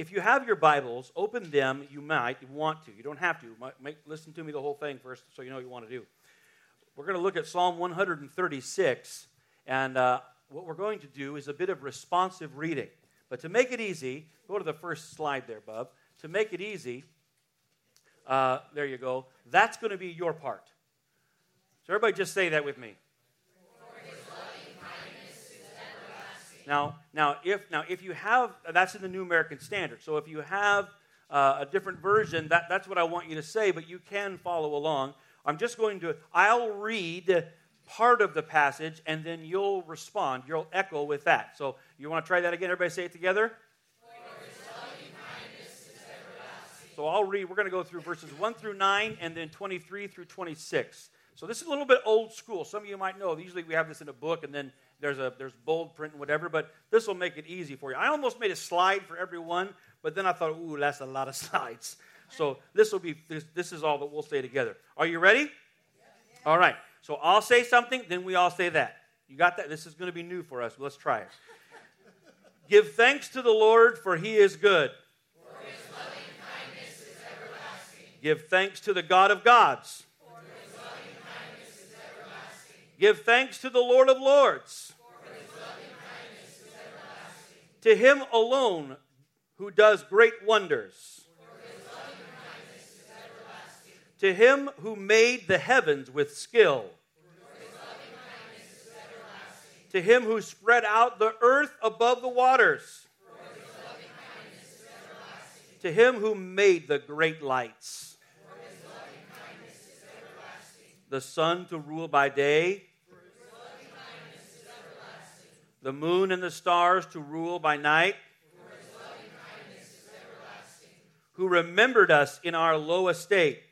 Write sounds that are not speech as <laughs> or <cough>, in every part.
if you have your Bibles, open them. You might want to. You don't have to. Might listen to me the whole thing first, so you know what you want to do. We're going to look at Psalm 136, and uh, what we're going to do is a bit of responsive reading. But to make it easy, go to the first slide there, Bub. To make it easy, uh, there you go. That's going to be your part. So everybody just say that with me. Now, now, if now if you have that's in the New American Standard. So if you have uh, a different version, that, that's what I want you to say. But you can follow along. I'm just going to. I'll read part of the passage, and then you'll respond. You'll echo with that. So you want to try that again? Everybody say it together. So I'll read. We're going to go through verses 1 through 9 and then 23 through 26. So this is a little bit old school. Some of you might know. Usually we have this in a book and then there's a there's bold print and whatever, but this will make it easy for you. I almost made a slide for everyone, but then I thought, ooh, that's a lot of <laughs> slides. So this will be this, this is all that we'll say together. Are you ready? All right. So I'll say something, then we all say that. You got that? This is going to be new for us. Let's try it. <laughs> Give thanks to the Lord, for he is good. Give thanks to the God of gods. Give thanks to the Lord of lords. To him alone who does great wonders. To him who made the heavens with skill. To him who spread out the earth above the waters. To him who made the great lights. The sun to rule by day. The moon and the stars to rule by night. Who remembered us in our low estate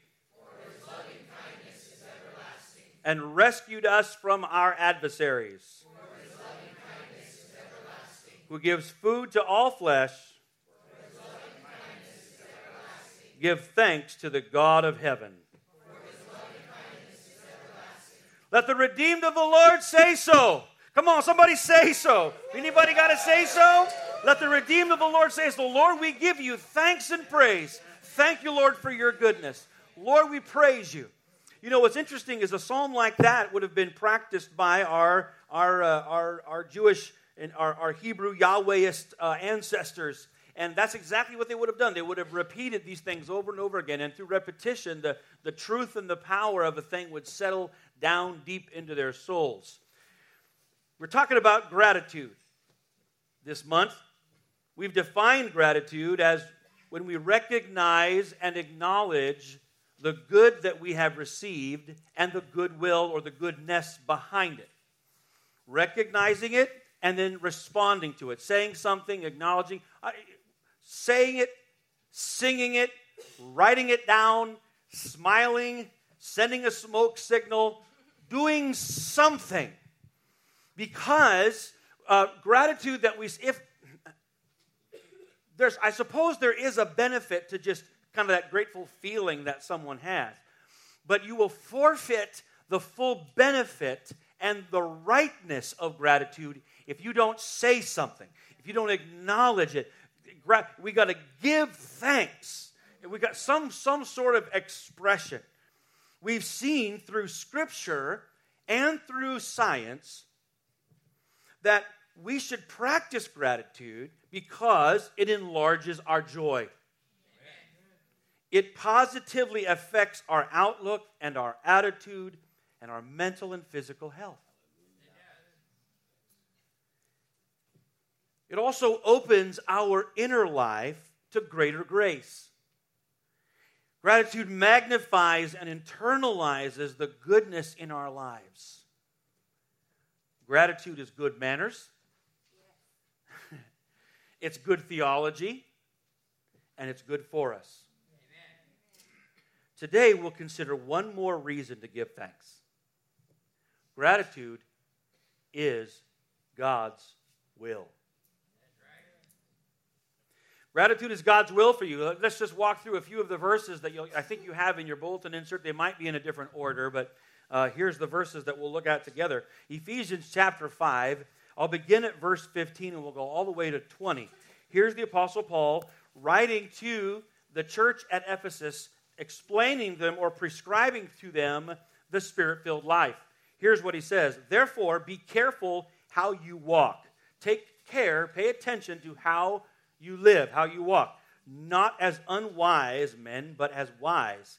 and rescued us from our adversaries, who gives food to all flesh. Give thanks to the God of heaven. Let the redeemed of the Lord say so. Come on, somebody say so. Anybody got to say so? Let the redeemed of the Lord say so. Lord, we give you thanks and praise. Thank you, Lord, for your goodness. Lord, we praise you. You know, what's interesting is a psalm like that would have been practiced by our, our, uh, our, our Jewish and our, our Hebrew Yahwehist uh, ancestors. And that's exactly what they would have done. They would have repeated these things over and over again. And through repetition, the, the truth and the power of a thing would settle down deep into their souls. We're talking about gratitude this month. We've defined gratitude as when we recognize and acknowledge the good that we have received and the goodwill or the goodness behind it. Recognizing it and then responding to it, saying something, acknowledging, uh, saying it, singing it, writing it down, smiling, sending a smoke signal, doing something. Because uh, gratitude that we, if there's, I suppose there is a benefit to just kind of that grateful feeling that someone has. But you will forfeit the full benefit and the rightness of gratitude if you don't say something, if you don't acknowledge it. We got to give thanks. We got some some sort of expression. We've seen through Scripture and through science that we should practice gratitude because it enlarges our joy. It positively affects our outlook and our attitude and our mental and physical health. It also opens our inner life to greater grace. Gratitude magnifies and internalizes the goodness in our lives. Gratitude is good manners, <laughs> it's good theology, and it's good for us. Today, we'll consider one more reason to give thanks. Gratitude is God's will. Gratitude is God's will for you. Let's just walk through a few of the verses that I think you have in your bulletin insert. They might be in a different order, but uh, here's the verses that we'll look at together. Ephesians chapter 5. I'll begin at verse 15 and we'll go all the way to 20. Here's the Apostle Paul writing to the church at Ephesus, explaining them or prescribing to them the spirit filled life. Here's what he says Therefore, be careful how you walk. Take care, pay attention to how you live, how you walk. Not as unwise men, but as wise,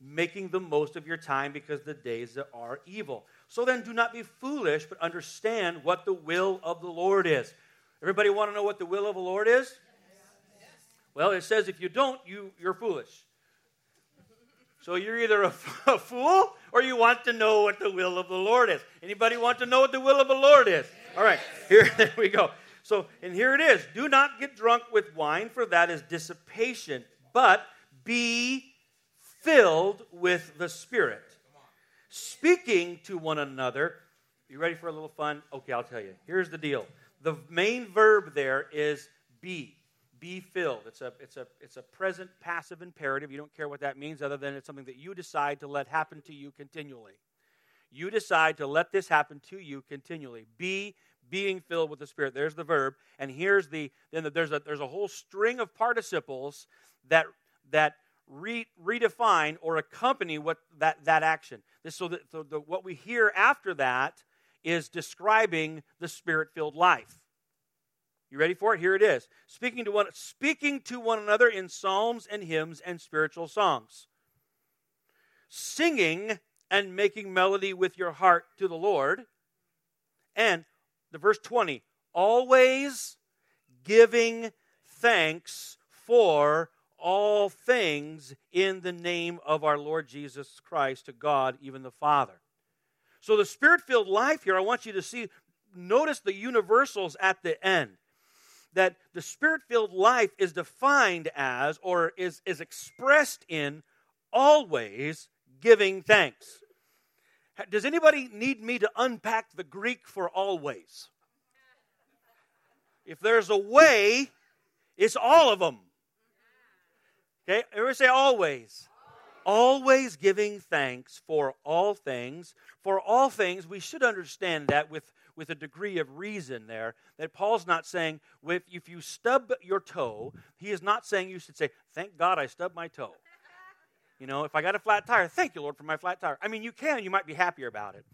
making the most of your time because the days are evil. So then, do not be foolish, but understand what the will of the Lord is. Everybody want to know what the will of the Lord is? Well, it says if you don't, you, you're foolish. So you're either a, <laughs> a, fool or you want to know what the will of the Lord is. Anybody want to know what the will of the Lord is? All right, <laughs> here there we go. So, and here it is. Do not get drunk with wine, for that is dissipation, but be filled with the Spirit. Speaking to one another. You ready for a little fun? Okay, I'll tell you. Here's the deal. The main verb there is be be filled. It's a, it's, a, it's a present passive imperative. You don't care what that means, other than it's something that you decide to let happen to you continually. You decide to let this happen to you continually. Be being filled with the Spirit. There's the verb. And here's the, then there's, a, there's a whole string of participles that, that re, redefine or accompany what that, that action. This, so that the, what we hear after that is describing the Spirit filled life. You ready for it? Here it is. Speaking to one speaking to one another in psalms and hymns and spiritual songs. Singing and making melody with your heart to the Lord. And the verse 20, always giving thanks for all things in the name of our Lord Jesus Christ to God, even the Father. So the spirit filled life here, I want you to see, notice the universals at the end that the spirit filled life is defined as or is, is expressed in always giving thanks. Does anybody need me to unpack the Greek for always? If there's a way, it's all of them. Okay, everybody say always. Always giving thanks for all things. For all things, we should understand that with with a degree of reason there that Paul's not saying if, if you stub your toe, he is not saying you should say, Thank God I stubbed my toe. You know, if I got a flat tire, thank you, Lord, for my flat tire. I mean, you can, you might be happier about it.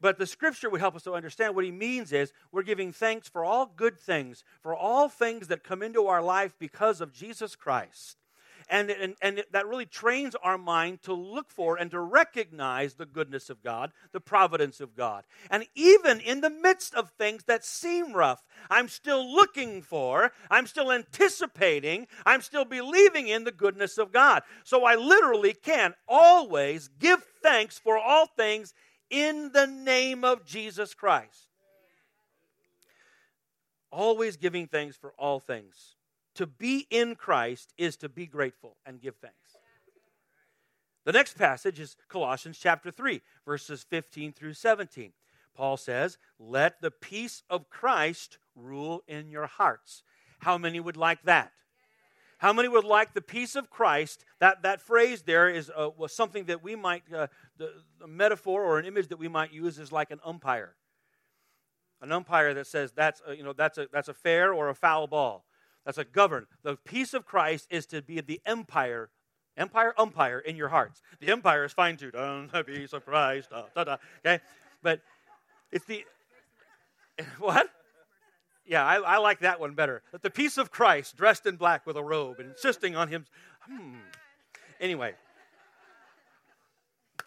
But the scripture would help us to understand what he means is we're giving thanks for all good things, for all things that come into our life because of Jesus Christ. And, and, and that really trains our mind to look for and to recognize the goodness of God, the providence of God. And even in the midst of things that seem rough, I'm still looking for, I'm still anticipating, I'm still believing in the goodness of God. So I literally can always give thanks for all things in the name of Jesus Christ. Always giving thanks for all things. To be in Christ is to be grateful and give thanks. The next passage is Colossians chapter 3, verses 15 through 17. Paul says, Let the peace of Christ rule in your hearts. How many would like that? How many would like the peace of Christ? That, that phrase there is uh, was something that we might, uh, the, the metaphor or an image that we might use is like an umpire. An umpire that says that's, you know, that's, a, that's a fair or a foul ball. That's a govern. The peace of Christ is to be the empire, empire, umpire in your hearts. The empire is fine too. Don't be surprised. Da, da, da. Okay, but it's the <laughs> what? Yeah, I, I, like that one better. That the peace of Christ, dressed in black with a robe, and insisting on him. Hmm. Anyway,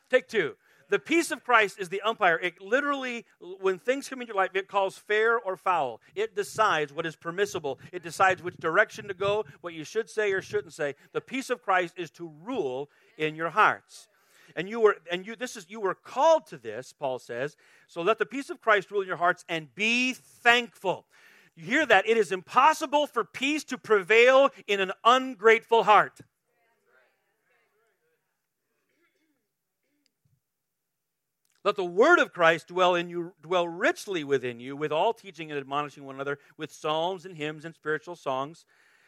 take two the peace of Christ is the umpire. It literally, when things come into your life, it calls fair or foul. It decides what is permissible. It decides which direction to go, what you should say or shouldn't say. The peace of Christ is to rule in your hearts. And you were, and you, this is, you were called to this, Paul says. So let the peace of Christ rule in your hearts and be thankful. You hear that? It is impossible for peace to prevail in an ungrateful heart. Let the word of Christ dwell in you, dwell richly within you, with all teaching and admonishing one another, with psalms and hymns and spiritual songs,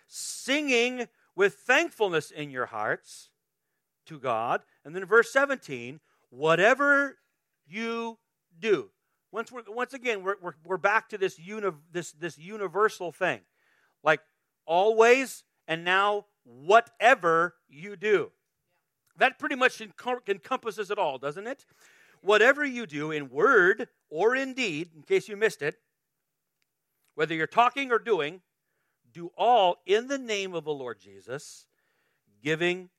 singing with thankfulness in your hearts to God. And then verse 17, whatever you do. Once, we're, once again, we're, we're, we're back to this, uni, this, this universal thing. Like always and now whatever you do. That pretty much encompasses it all, doesn't it? Whatever you do in word or in deed, in case you missed it, whether you're talking or doing, do all in the name of the Lord Jesus, giving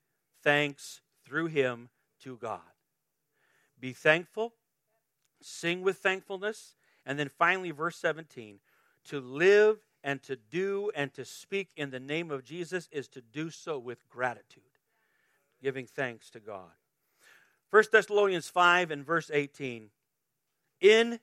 thanks through him to God. Be thankful, sing with thankfulness, and then finally, verse 17 to live and to do and to speak in the name of Jesus is to do so with gratitude, giving thanks to God. 1 Thessalonians 5 and verse 18 In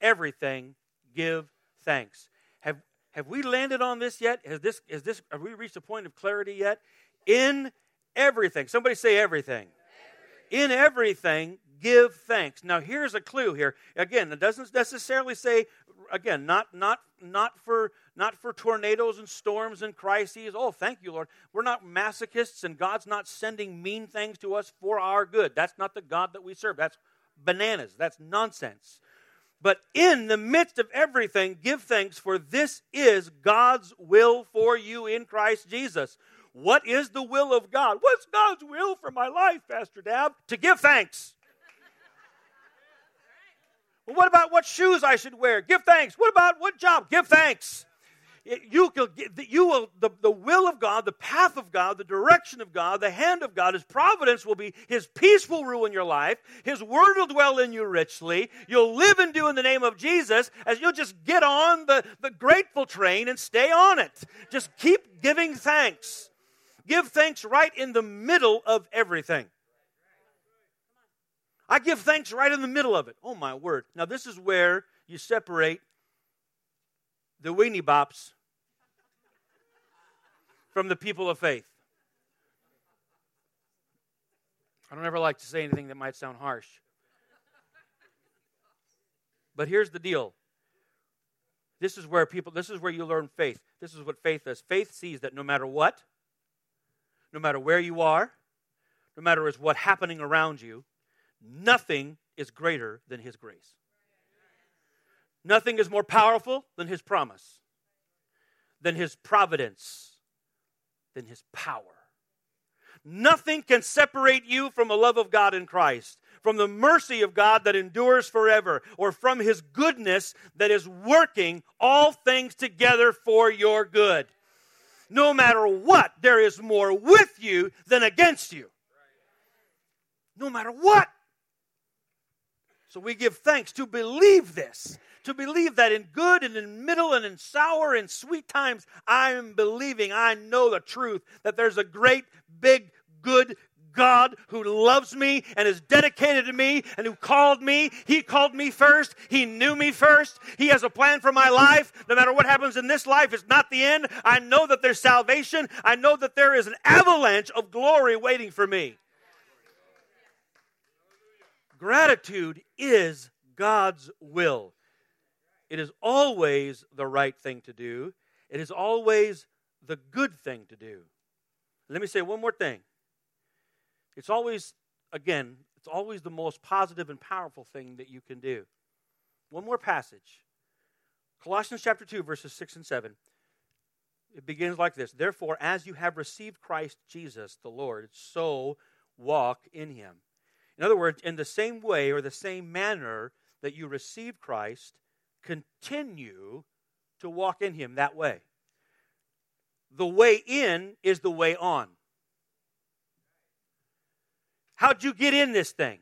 everything give thanks. Have, have we landed on this yet? Has this, has this, have we reached a point of clarity yet? In everything. Somebody say everything. everything. In everything, give thanks. Now, here's a clue here. Again, it doesn't necessarily say, again, not, not, not, for, not for tornadoes and storms and crises. Oh, thank you, Lord. We're not masochists, and God's not sending mean things to us for our good. That's not the God that we serve. That's bananas. That's nonsense. But in the midst of everything, give thanks, for this is God's will for you in Christ Jesus. What is the will of God? What's God's will for my life, Pastor Dab? To give thanks. Well, what about what shoes I should wear? Give thanks. What about what job? Give thanks. You, you will, the, the will of God, the path of God, the direction of God, the hand of God, His providence will be His peace will rule in your life. His word will dwell in you richly. You'll live and do in the name of Jesus as you'll just get on the, the grateful train and stay on it. Just keep giving thanks. Give thanks right in the middle of everything. I give thanks right in the middle of it. Oh, my word. Now, this is where you separate the weenie bops from the people of faith. I don't ever like to say anything that might sound harsh. But here's the deal. This is where people, this is where you learn faith. This is what faith is. Faith sees that no matter what, no matter where you are, no matter what's happening around you, Nothing is greater than His grace. Nothing is more powerful than His promise, than His providence, than His power. Nothing can separate you from the love of God in Christ, from the mercy of God that endures forever, or from His goodness that is working all things together for your good. No matter what, there is more with you than against you. No matter what. So we give thanks to believe this, to believe that in good and in middle and in sour and sweet times, I am believing, I know the truth, that there's a great, big, good God who loves me and is dedicated to me and who called me. He called me first. He knew me first. He has a plan for my life. No matter what happens in this life, it's not the end. I know that there's salvation. I know that there is an avalanche of glory waiting for me. Gratitude is God's will. It is always the right thing to do, it is always the good thing to do. Let me say one more thing. It's always, again, it's always the most positive and powerful thing that you can do. One more passage Colossians chapter 2, verses 6 and 7. It begins like this Therefore, as you have received Christ Jesus the Lord, so walk in him in other words, in the same way or the same manner that you received Christ, continue to walk in Him that way. The way in is the way on. How'd you get in this thing?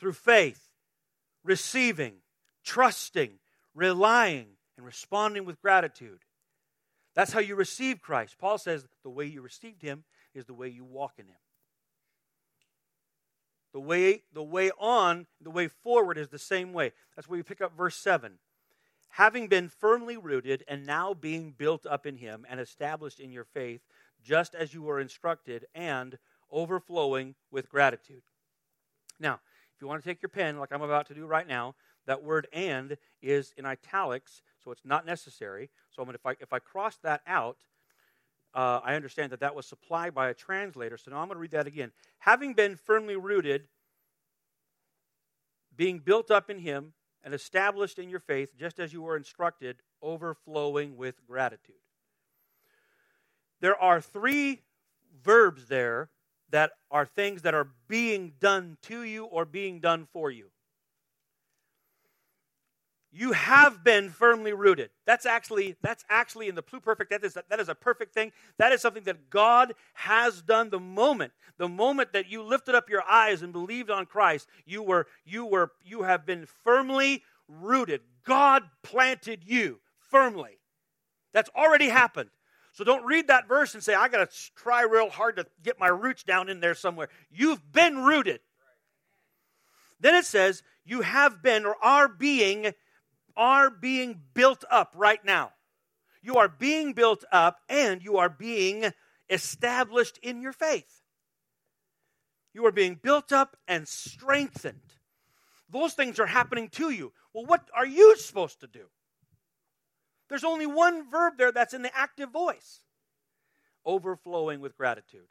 Through faith, receiving, trusting, relying, and responding with gratitude. That's how you receive Christ. Paul says the way you received Him is the way you walk in Him. The way, the way on, the way forward is the same way. That's where we pick up verse 7. Having been firmly rooted and now being built up in him and established in your faith, just as you were instructed, and overflowing with gratitude. Now, if you want to take your pen, like I'm about to do right now, that word and is in italics, so it's not necessary. So I'm if I, if I cross that out, uh, I understand that that was supplied by a translator. So now I'm going to read that again. Having been firmly rooted, being built up in Him, and established in your faith, just as you were instructed, overflowing with gratitude. there are three verbs there that are things that are being done to you or being done for you. You have been firmly rooted. That's actually that's actually in the pluperfect. That is that is a perfect thing. That is something that God has done. The moment the moment that you lifted up your eyes and believed on Christ, you were you were you have been firmly rooted. God planted you firmly. That's already happened. So don't read that verse and say, I got to try real hard to get my roots down in there somewhere. You've been rooted. Then it says, you have been or are being are being built up right now. You are being built up and you are being established in your faith. You are being built up and strengthened. Those things are happening to you. Well, what are you supposed to do? There's only one verb there that's in the active voice overflowing with gratitude.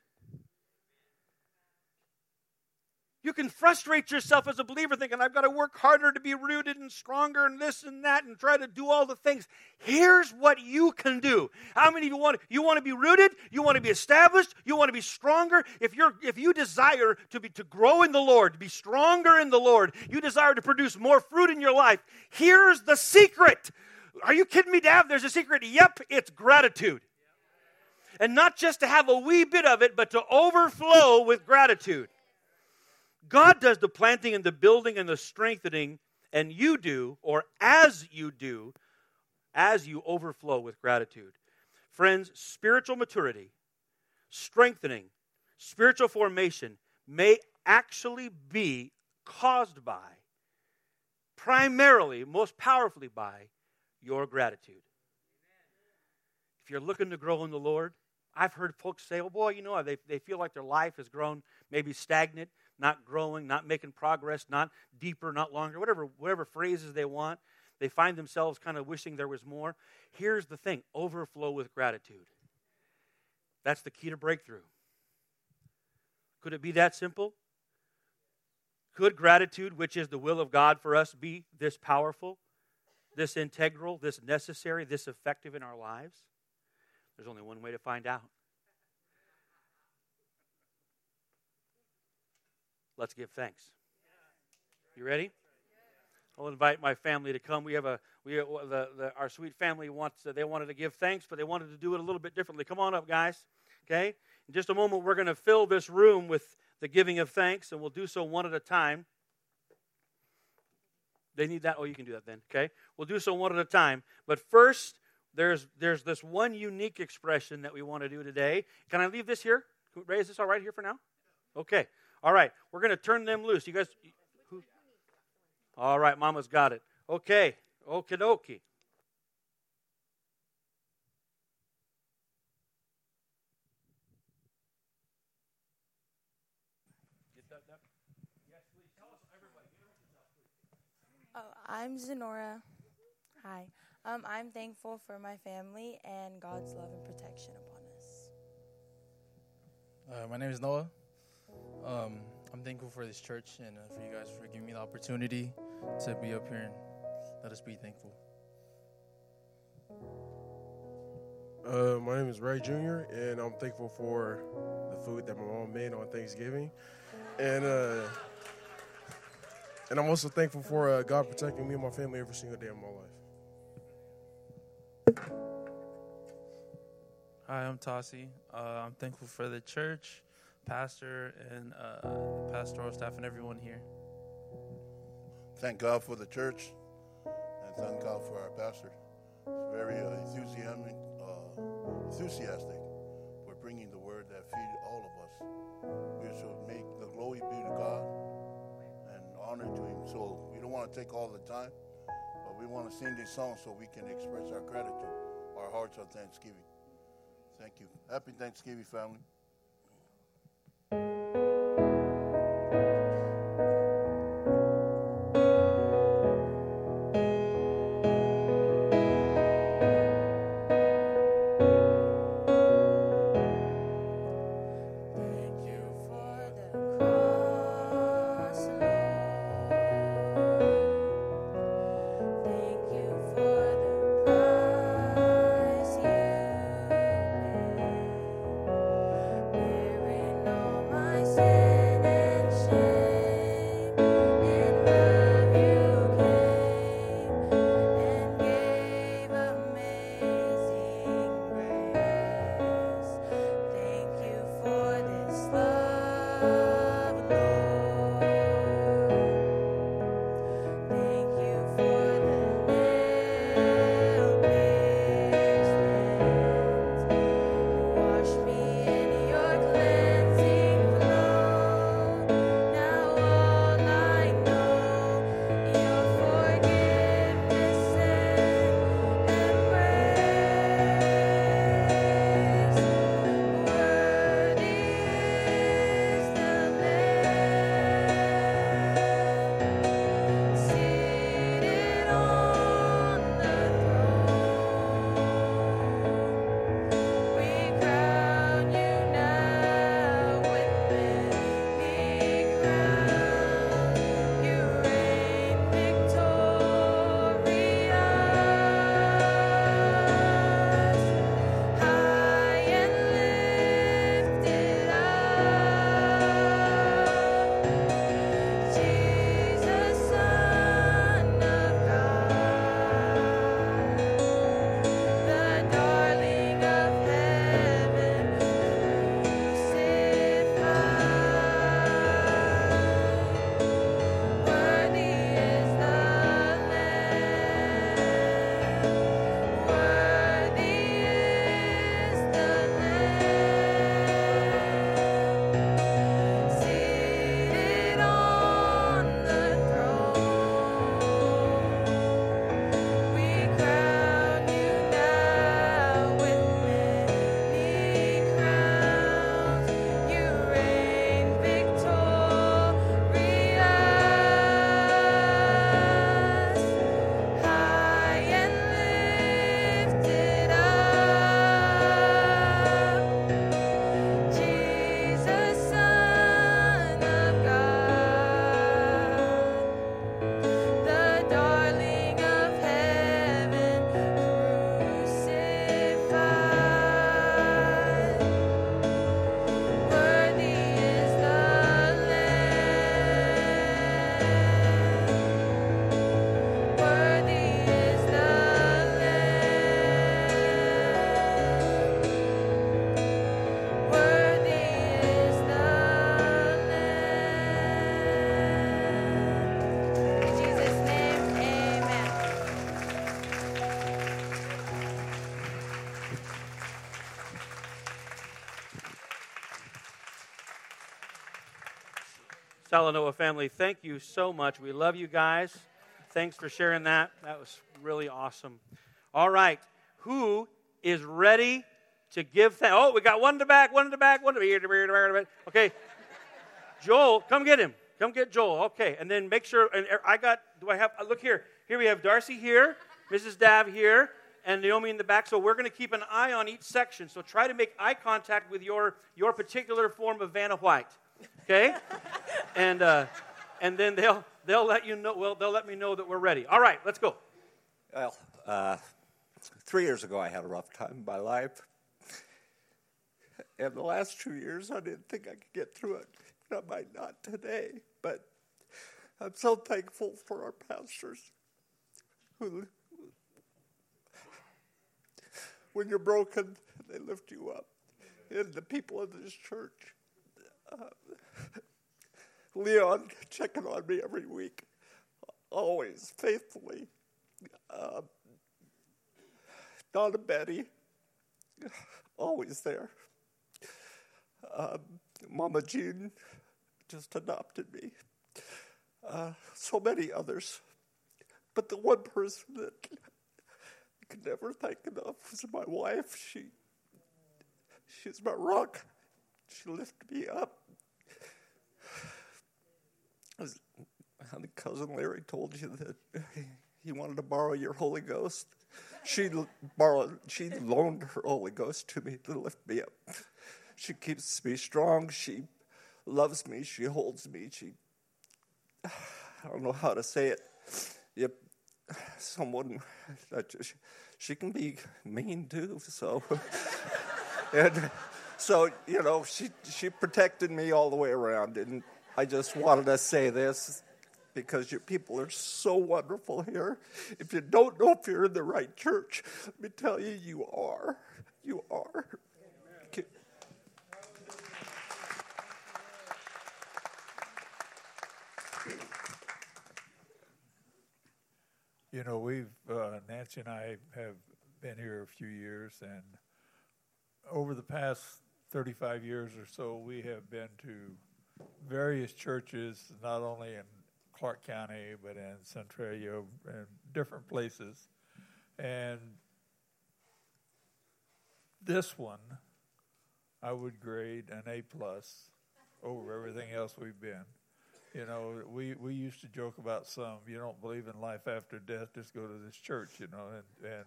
You can frustrate yourself as a believer thinking, I've got to work harder to be rooted and stronger and this and that and try to do all the things. Here's what you can do. How many of you want you want to be rooted? You want to be established? You want to be stronger? If you're if you desire to be to grow in the Lord, to be stronger in the Lord, you desire to produce more fruit in your life, here's the secret. Are you kidding me, Dad? There's a secret. Yep, it's gratitude. And not just to have a wee bit of it, but to overflow with gratitude. God does the planting and the building and the strengthening, and you do, or as you do, as you overflow with gratitude. Friends, spiritual maturity, strengthening, spiritual formation may actually be caused by, primarily, most powerfully by, your gratitude. If you're looking to grow in the Lord, I've heard folks say, oh boy, you know, they, they feel like their life has grown maybe stagnant not growing, not making progress, not deeper, not longer, whatever, whatever phrases they want. They find themselves kind of wishing there was more. Here's the thing overflow with gratitude. That's the key to breakthrough. Could it be that simple? Could gratitude, which is the will of God for us, be this powerful, this integral, this necessary, this effective in our lives? There's only one way to find out. Let's give thanks. You ready? I'll invite my family to come. We have a we have, the, the our sweet family wants they wanted to give thanks, but they wanted to do it a little bit differently. Come on up, guys. Okay. In just a moment, we're going to fill this room with the giving of thanks, and we'll do so one at a time. They need that. Oh, you can do that then. Okay. We'll do so one at a time. But first, there's there's this one unique expression that we want to do today. Can I leave this here? Ray, is this all right here for now? Okay. All right, we're going to turn them loose. You guys, who? All right, Mama's got it. Okay, okie dokie. Oh, I'm Zenora. Hi. Um, I'm thankful for my family and God's love and protection upon us. Uh, my name is Noah. Um, I'm thankful for this church and uh, for you guys for giving me the opportunity to be up here and let us be thankful. Uh, my name is Ray Jr., and I'm thankful for the food that my mom made on Thanksgiving. And uh, and I'm also thankful for uh, God protecting me and my family every single day of my life. Hi, I'm Tossie. Uh, I'm thankful for the church pastor and uh, pastoral staff and everyone here. Thank God for the church and thank God for our pastor. It's very uh, enthusiastic, uh, enthusiastic for bringing the word that feed all of us. We should make the glory be to God and honor to Him. So we don't want to take all the time, but we want to sing these songs so we can express our gratitude, our hearts of thanksgiving. Thank you. Happy Thanksgiving, family. Salanoa family, thank you so much. We love you guys. Thanks for sharing that. That was really awesome. All right. Who is ready to give thanks? Oh, we got one in the back, one in the back, one in the back. Okay. Joel, come get him. Come get Joel. Okay. And then make sure, and er, I got, do I have, uh, look here. Here we have Darcy here, Mrs. Dav here, and Naomi in the back. So we're going to keep an eye on each section. So try to make eye contact with your, your particular form of Vanna White. Okay? and, uh, and then they'll, they'll let you know, well, they'll let me know that we're ready. All right, let's go. Well, uh, three years ago, I had a rough time in my life. And the last two years, I didn't think I could get through it. I might not today, but I'm so thankful for our pastors who, when you're broken, they lift you up. And the people of this church, uh, Leon checking on me every week, always faithfully. Uh, Donna Betty, always there. Uh, Mama Jean just adopted me. Uh, so many others. But the one person that I could never thank enough was my wife. She, she's my rock. She lifted me up. As cousin Larry told you that <laughs> he wanted to borrow your Holy Ghost. She borrowed, she loaned her Holy Ghost to me to lift me up. She keeps me strong. She loves me. She holds me. She, I don't know how to say it. Yep, someone, she can be mean too. So, <laughs> and so you know, she she protected me all the way around, and I just wanted to say this because your people are so wonderful here. If you don't know if you're in the right church, let me tell you, you are. You are. You know, we've, uh, Nancy and I have been here a few years, and over the past 35 years or so, we have been to various churches, not only in Clark County, but in Centralia and different places. And this one, I would grade an A plus over everything else we've been. You know, we, we used to joke about some, you don't believe in life after death, just go to this church, you know, and,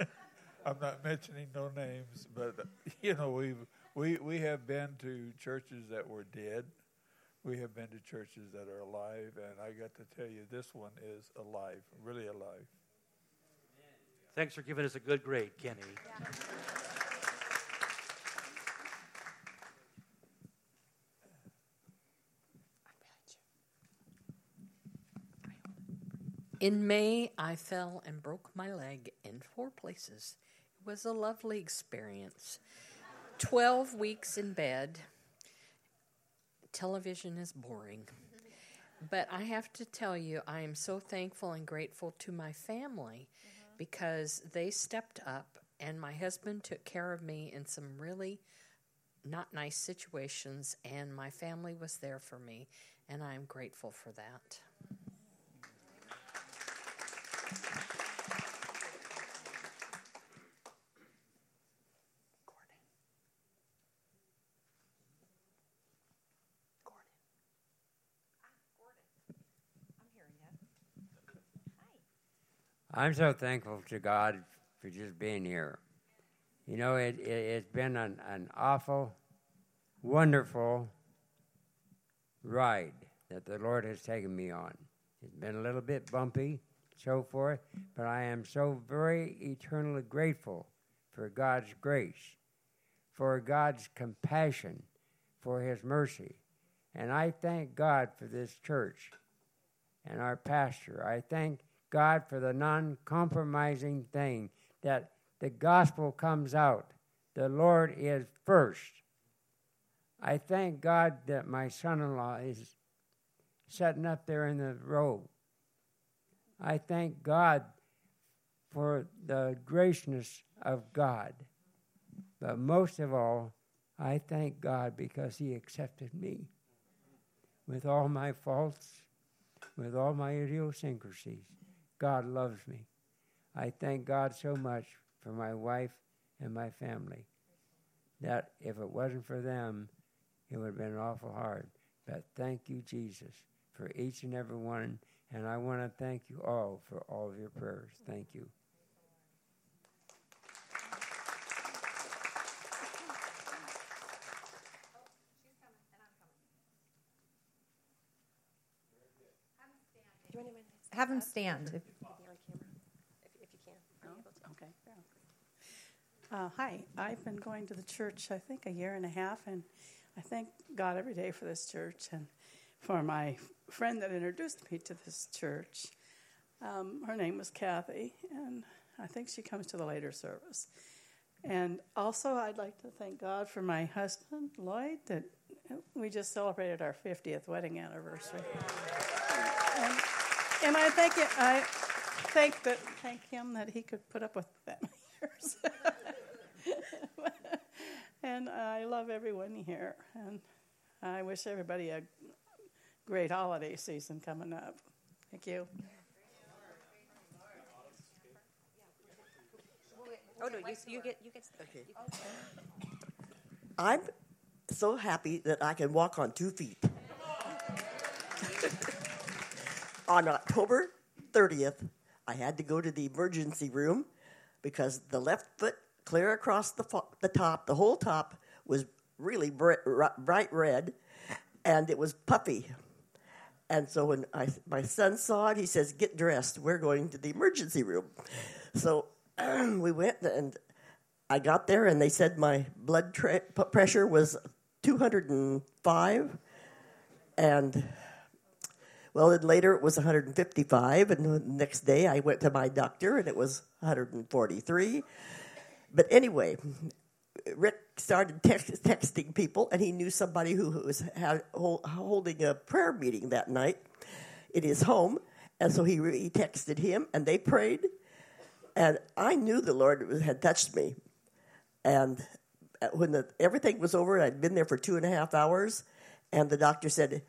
and <laughs> I'm not mentioning no names, but, you know, we we, we have been to churches that were dead. We have been to churches that are alive, and I got to tell you, this one is alive, really alive. Thanks for giving us a good grade, Kenny. Yeah. In May, I fell and broke my leg in four places. It was a lovely experience. 12 weeks in bed. Television is boring. But I have to tell you, I am so thankful and grateful to my family mm-hmm. because they stepped up and my husband took care of me in some really not nice situations, and my family was there for me, and I am grateful for that. I'm so thankful to God for just being here. You know, it, it, has been an, an awful, wonderful ride that the Lord has taken me on. It's been a little bit bumpy, so forth, but I am so very eternally grateful for God's grace, for God's compassion, for His mercy. And I thank God for this church and our pastor. I thank God for the non compromising thing that the gospel comes out. The Lord is first. I thank God that my son in law is sitting up there in the robe. I thank God for the graciousness of God. But most of all, I thank God because He accepted me. with all my faults, with all my idiosyncrasies. God loves me. I thank God so much for my wife and my family that if it wasn't for them, it would have been awful hard. But thank you, Jesus, for each and every one. And I want to thank you all for all of your prayers. Thank you. Have him stand. If, if you can. Okay. Uh, hi, I've been going to the church, I think, a year and a half, and I thank God every day for this church and for my friend that introduced me to this church. Um, her name was Kathy, and I think she comes to the later service. And also, I'd like to thank God for my husband, Lloyd, that we just celebrated our 50th wedding anniversary. And, and I thank it, I thank that thank him that he could put up with that many <laughs> years. and I love everyone here, and I wish everybody a great holiday season coming up. Thank you. oh no, you, you get you get. Okay. I'm so happy that I can walk on two feet. <laughs> on October 30th, I had to go to the emergency room because the left foot, clear across the, fo- the top, the whole top, was really bright, bright red and it was puffy. And so when I, my son saw it, he says, Get dressed. We're going to the emergency room. So <clears throat> we went and I got there and they said my blood tra- pressure was 205. And well, then later it was 155, and the next day I went to my doctor and it was 143. But anyway, Rick started text, texting people, and he knew somebody who was holding a prayer meeting that night in his home, and so he, he texted him, and they prayed. And I knew the Lord had touched me. And uh, when the, everything was over, I'd been there for two and a half hours, and the doctor said,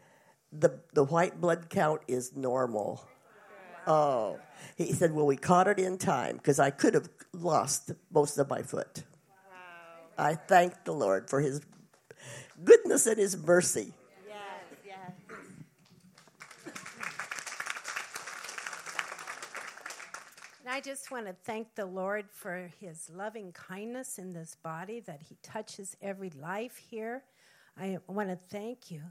the, the white blood count is normal. Oh, he said, well, we caught it in time because I could have lost most of my foot. Wow. I thank the Lord for his goodness and his mercy. Yes, yes. And I just want to thank the Lord for his loving kindness in this body, that he touches every life here. I want to thank you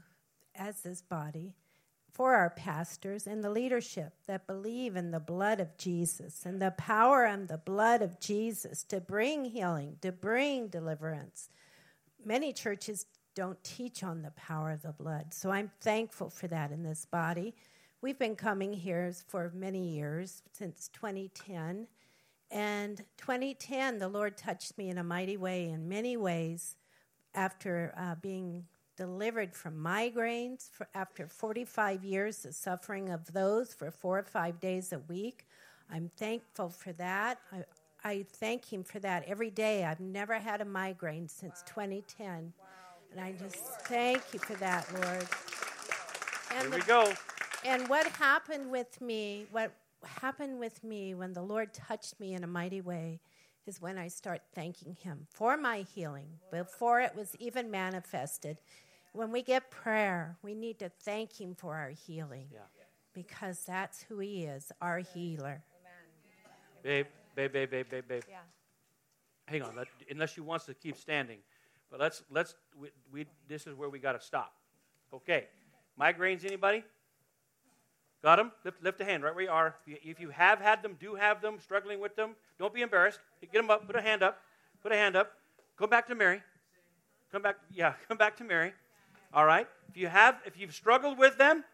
as this body for our pastors and the leadership that believe in the blood of Jesus and the power and the blood of Jesus to bring healing, to bring deliverance. Many churches don't teach on the power of the blood, so I'm thankful for that in this body. We've been coming here for many years, since 2010. And 2010, the Lord touched me in a mighty way in many ways after uh, being delivered from migraines for after 45 years of suffering of those for four or five days a week. I'm thankful for that. I, I thank Him for that every day. I've never had a migraine since 2010. And I just thank you for that, Lord. And Here we go. And what happened with me, what happened with me when the Lord touched me in a mighty way, is when I start thanking Him for my healing before it was even manifested. When we get prayer, we need to thank Him for our healing yeah. because that's who He is, our healer. Babe, babe, babe, babe, babe, babe. Yeah. Hang on, let, unless you wants to keep standing, but let's let's we, we this is where we got to stop. Okay, migraines. Anybody? Got them? Lift, lift a hand right where you are. If you have had them, do have them, struggling with them, don't be embarrassed. Get them up. Put a hand up. Put a hand up. Go back to Mary. Come back. Yeah, <laughs> come back to Mary. All right. If you have, if you've struggled with them,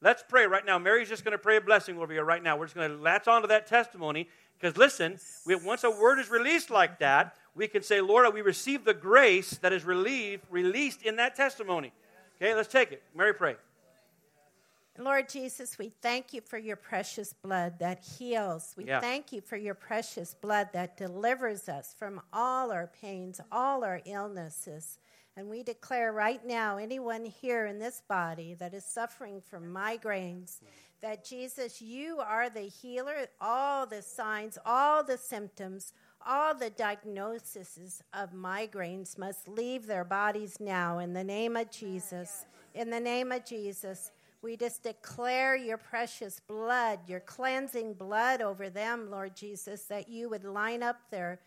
let's pray right now. Mary's just going to pray a blessing over you right now. We're just going to latch onto that testimony because listen, we, once a word is released like that, we can say, Lord, we receive the grace that is relieved, released in that testimony. Okay, let's take it. Mary, pray. Lord Jesus, we thank you for your precious blood that heals. We Yeah. thank you for your precious blood that delivers us from all our pains, all our illnesses. And we declare right now, anyone here in this body that is suffering from migraines, that Jesus, you are the healer. All the signs, all the symptoms, all the diagnoses of migraines must leave their bodies now in the name of Jesus. In the name of Jesus. We just declare your precious blood, your cleansing blood over them, Lord Jesus, that you would line up their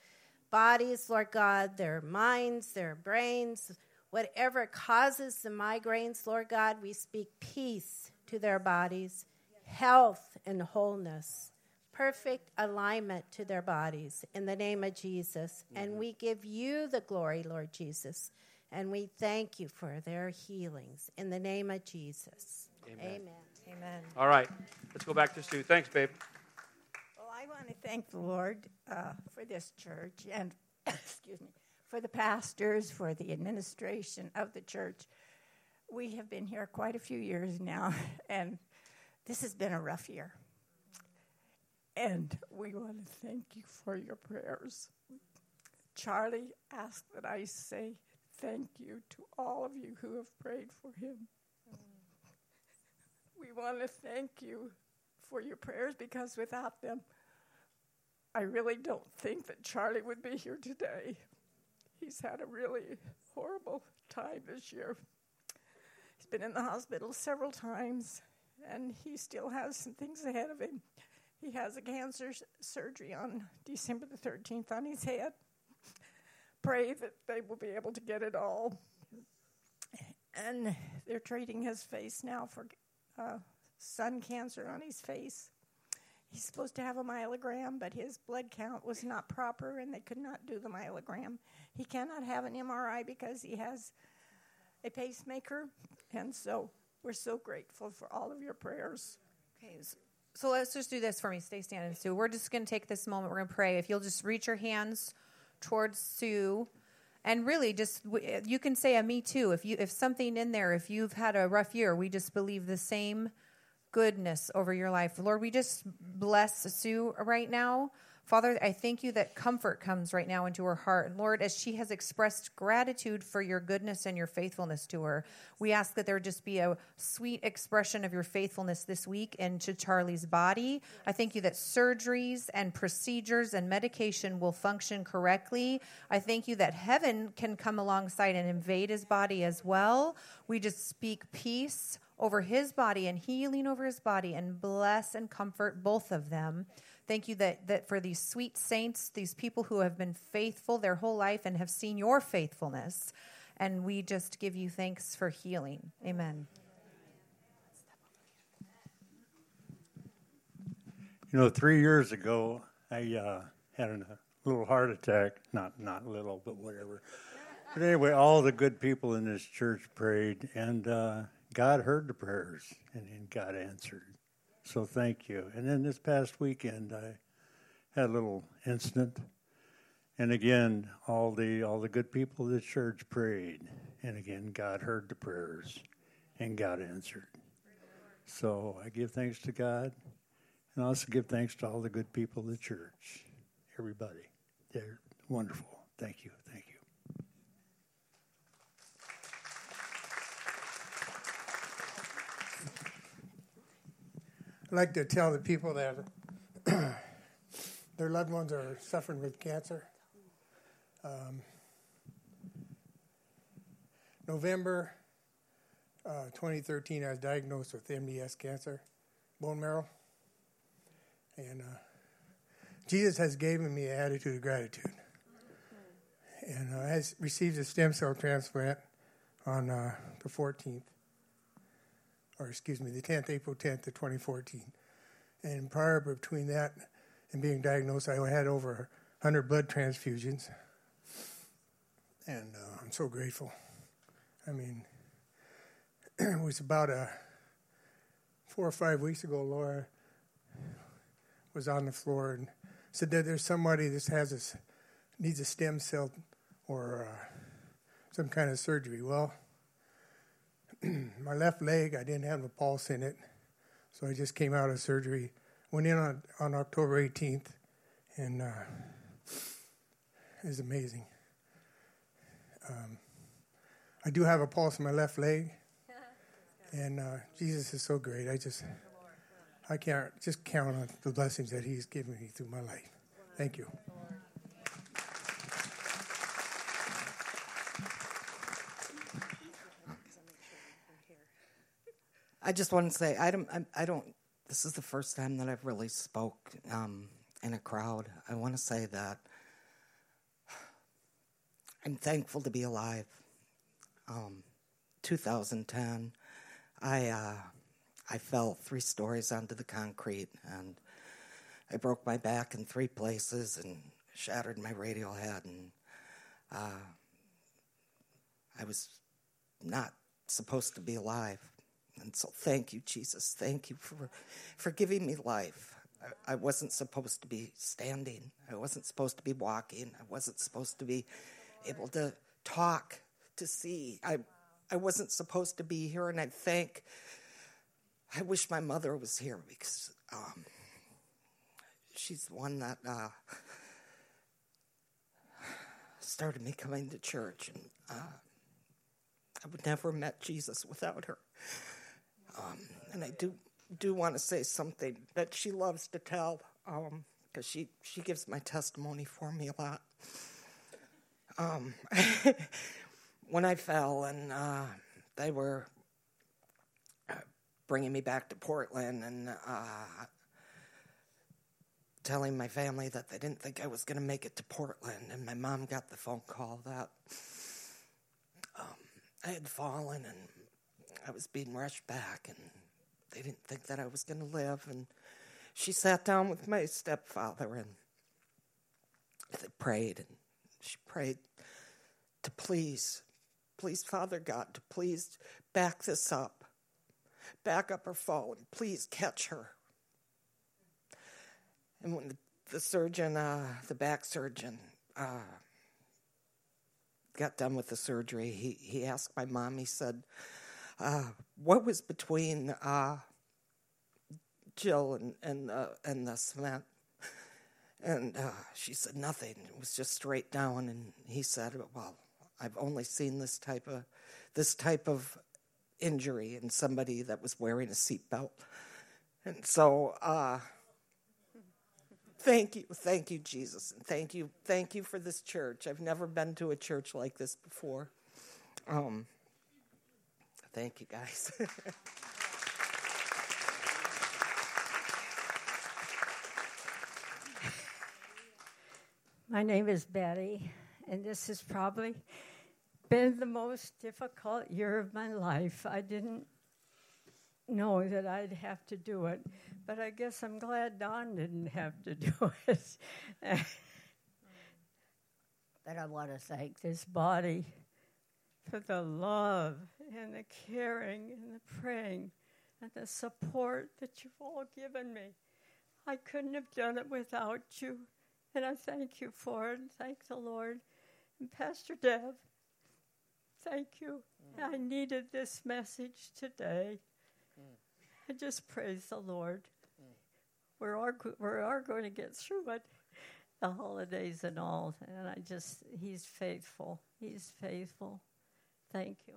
bodies, Lord God, their minds, their brains, whatever causes the migraines, Lord God, we speak peace to their bodies, health and wholeness, perfect alignment to their bodies in the name of Jesus. And we give you the glory, Lord Jesus. And we thank you for their healings in the name of Jesus. Amen. Amen. All right. Let's go back to Sue. Thanks, babe. Well, I want to thank the Lord uh, for this church and, <coughs> excuse me, for the pastors, for the administration of the church. We have been here quite a few years now, <laughs> and this has been a rough year. And we want to thank you for your prayers. Charlie asked that I say thank you to all of you who have prayed for him. Want to thank you for your prayers because without them, I really don't think that Charlie would be here today. He's had a really horrible time this year. He's been in the hospital several times, and he still has some things ahead of him. He has a cancer s- surgery on December the 13th on his head. Pray that they will be able to get it all. And they're treating his face now for uh, sun cancer on his face. He's supposed to have a myelogram, but his blood count was not proper and they could not do the myelogram. He cannot have an MRI because he has a pacemaker. And so we're so grateful for all of your prayers. Okay, so let's just do this for me. Stay standing, Sue. We're just going to take this moment. We're going to pray. If you'll just reach your hands towards Sue, and really, just you can say a me too. If you if something in there, if you've had a rough year, we just believe the same goodness over your life. Lord, we just bless Sue right now. Father, I thank you that comfort comes right now into her heart. And Lord, as she has expressed gratitude for your goodness and your faithfulness to her, we ask that there just be a sweet expression of your faithfulness this week into Charlie's body. I thank you that surgeries and procedures and medication will function correctly. I thank you that heaven can come alongside and invade his body as well. We just speak peace over his body and healing over his body and bless and comfort both of them. Thank you that, that for these sweet saints, these people who have been faithful their whole life and have seen your faithfulness. And we just give you thanks for healing. Amen. You know, three years ago, I uh, had a little heart attack. Not not little, but whatever. But anyway, all the good people in this church prayed, and uh, God heard the prayers, and, and God answered. So thank you. And then this past weekend, I had a little incident, and again, all the all the good people of the church prayed, and again, God heard the prayers, and God answered. So I give thanks to God, and also give thanks to all the good people of the church. Everybody, they're wonderful. Thank you, thank you. I'd like to tell the people that <clears throat> their loved ones are suffering with cancer. Um, November uh, 2013, I was diagnosed with MDS cancer, bone marrow. And uh, Jesus has given me an attitude of gratitude. And uh, I received a stem cell transplant on uh, the 14th or excuse me, the 10th, April 10th of 2014. And prior between that and being diagnosed, I had over 100 blood transfusions. And uh, I'm so grateful. I mean, <clears throat> it was about a four or five weeks ago, Laura was on the floor and said that there's somebody that has this, needs a stem cell or uh, some kind of surgery. Well, <clears throat> my left leg, I didn't have a pulse in it. So I just came out of surgery. Went in on, on October 18th, and uh, it was amazing. Um, I do have a pulse in my left leg, <laughs> and uh, Jesus is so great. I just, I can't just count on the blessings that He's given me through my life. Thank you. I just want to say I don't. I, I don't. This is the first time that I've really spoke um, in a crowd. I want to say that I'm thankful to be alive. Um, 2010, I uh, I fell three stories onto the concrete and I broke my back in three places and shattered my radial head and uh, I was not supposed to be alive. And so thank you, Jesus. Thank you for, for giving me life. I, I wasn't supposed to be standing. I wasn't supposed to be walking. I wasn't supposed to be able to talk, to see. I, I wasn't supposed to be here, and I thank. I wish my mother was here because um, she's the one that uh, started me coming to church, and uh, I would never have met Jesus without her. Um, and I do do want to say something that she loves to tell because um, she she gives my testimony for me a lot. Um, <laughs> when I fell and uh, they were uh, bringing me back to Portland and uh, telling my family that they didn't think I was going to make it to Portland, and my mom got the phone call that um, I had fallen and I was being rushed back, and they didn't think that I was going to live. And she sat down with my stepfather and they prayed, and she prayed to please, please, Father God, to please back this up, back up her and please catch her. And when the, the surgeon, uh, the back surgeon, uh, got done with the surgery, he, he asked my mom, he said, uh, what was between uh, Jill and and uh, and the cement? And uh, she said nothing. It was just straight down. And he said, "Well, I've only seen this type of this type of injury in somebody that was wearing a seatbelt." And so, uh, thank you, thank you, Jesus, and thank you, thank you for this church. I've never been to a church like this before. Um, Thank you, guys. <laughs> My name is Betty, and this has probably been the most difficult year of my life. I didn't know that I'd have to do it, but I guess I'm glad Don didn't have to <laughs> do it. but I want to thank this body for the love and the caring and the praying and the support that you've all given me. I couldn't have done it without you, and I thank you for it. Thank the Lord. And Pastor Deb, thank you. Mm. I needed this message today. Mm. I just praise the Lord. Mm. We're, all, we are going to get through it, the holidays and all. And I just, He's faithful. He's faithful. Thank you.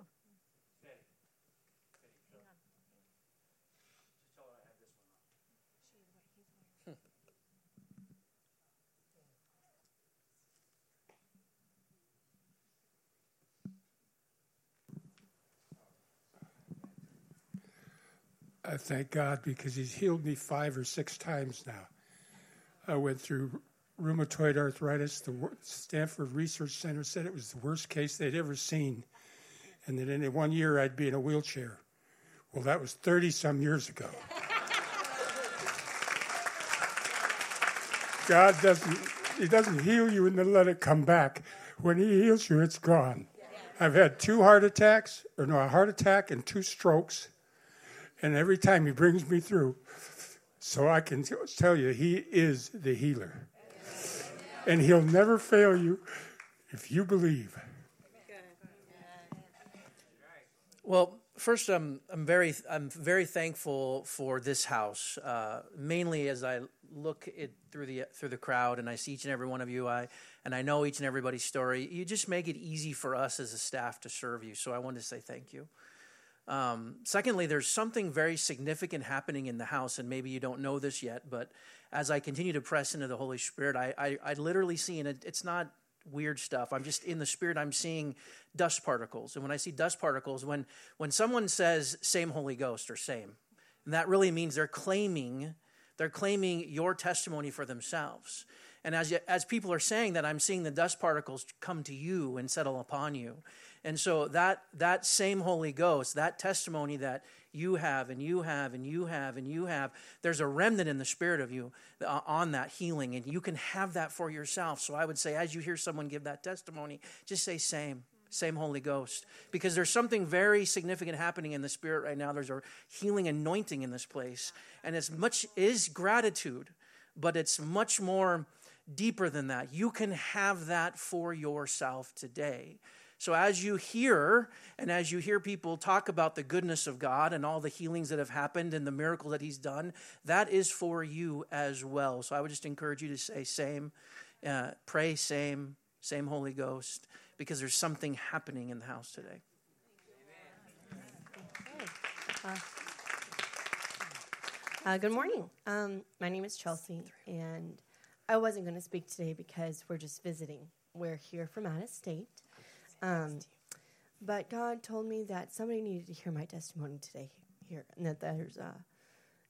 I thank God because He's healed me five or six times now. I went through rheumatoid arthritis. The Stanford Research Center said it was the worst case they'd ever seen and that in one year I'd be in a wheelchair. Well, that was 30 some years ago. <laughs> God doesn't, He doesn't heal you and then let it come back. When He heals you, it's gone. I've had two heart attacks, or no, a heart attack and two strokes, and every time He brings me through. So I can tell you, He is the healer. And He'll never fail you if you believe. Well, first, I'm I'm very I'm very thankful for this house. Uh, mainly as I look through the through the crowd and I see each and every one of you. I and I know each and everybody's story. You just make it easy for us as a staff to serve you. So I wanted to say thank you. Um, secondly, there's something very significant happening in the house, and maybe you don't know this yet, but as I continue to press into the Holy Spirit, I, I, I literally see, and it, it's not weird stuff. I'm just in the Spirit, I'm seeing dust particles. And when I see dust particles, when, when someone says same Holy Ghost or same, and that really means they're claiming, they're claiming your testimony for themselves. And as, as people are saying that, I'm seeing the dust particles come to you and settle upon you. And so that that same Holy Ghost, that testimony that you have and you have and you have and you have, there's a remnant in the spirit of you uh, on that healing, and you can have that for yourself. So I would say, as you hear someone give that testimony, just say same. Same Holy Ghost. Because there's something very significant happening in the Spirit right now. There's a healing anointing in this place. And as much is gratitude, but it's much more deeper than that. You can have that for yourself today. So, as you hear, and as you hear people talk about the goodness of God and all the healings that have happened and the miracle that He's done, that is for you as well. So, I would just encourage you to say, same, uh, pray, same, same Holy Ghost, because there's something happening in the house today. Uh, uh, good morning. Um, my name is Chelsea, and I wasn't going to speak today because we're just visiting. We're here from out of state. Um, but God told me that somebody needed to hear my testimony today here, and that there's uh,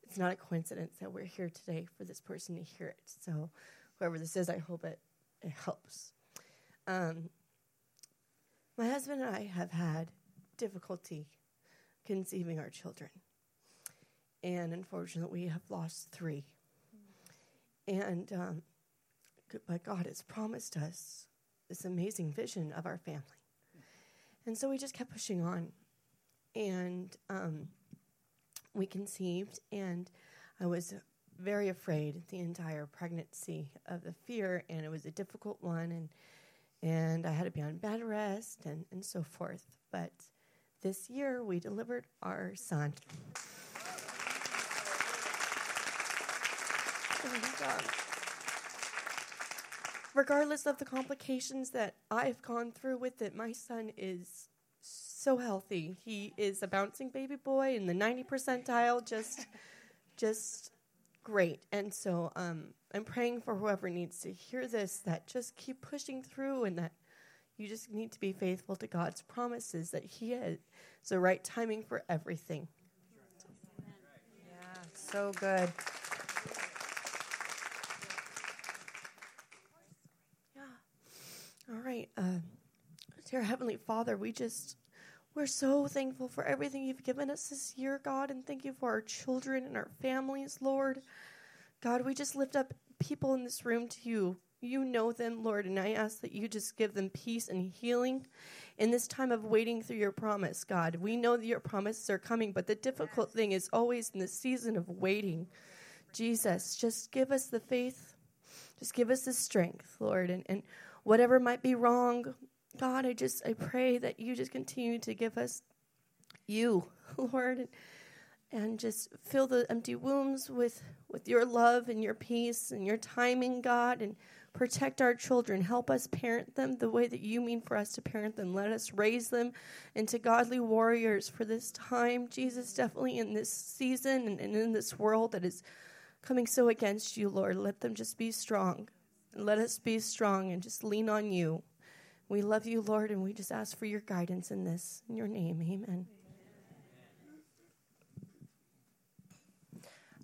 it's not a coincidence that we're here today for this person to hear it. So, whoever this is, I hope it, it helps. Um, my husband and I have had difficulty conceiving our children, and unfortunately, we have lost three. And um, but God has promised us this amazing vision of our family. And so we just kept pushing on. And um, we conceived, and I was very afraid the entire pregnancy of the fear, and it was a difficult one, and and I had to be on bed rest and, and so forth. But this year we delivered our son. Um, regardless of the complications that I've gone through with it, my son is so healthy. He is a bouncing baby boy in the 90 percentile, just, <laughs> just great. And so um, I'm praying for whoever needs to hear this that just keep pushing through and that you just need to be faithful to God's promises that He has the right timing for everything. Yeah, so good. All right. Uh, dear Heavenly Father, we just, we're so thankful for everything you've given us this year, God, and thank you for our children and our families, Lord. God, we just lift up people in this room to you. You know them, Lord, and I ask that you just give them peace and healing in this time of waiting through your promise, God. We know that your promises are coming, but the difficult thing is always in the season of waiting. Jesus, just give us the faith, just give us the strength, Lord, and, and whatever might be wrong, God, I just I pray that you just continue to give us you, <laughs> Lord, and, and just fill the empty wombs with with your love and your peace and your timing, God, and protect our children. Help us parent them the way that you mean for us to parent them. Let us raise them into godly warriors for this time, Jesus. Definitely in this season and, and in this world that is coming so against you, Lord. Let them just be strong. Let us be strong and just lean on you. We love you, Lord, and we just ask for your guidance in this. In your name, amen.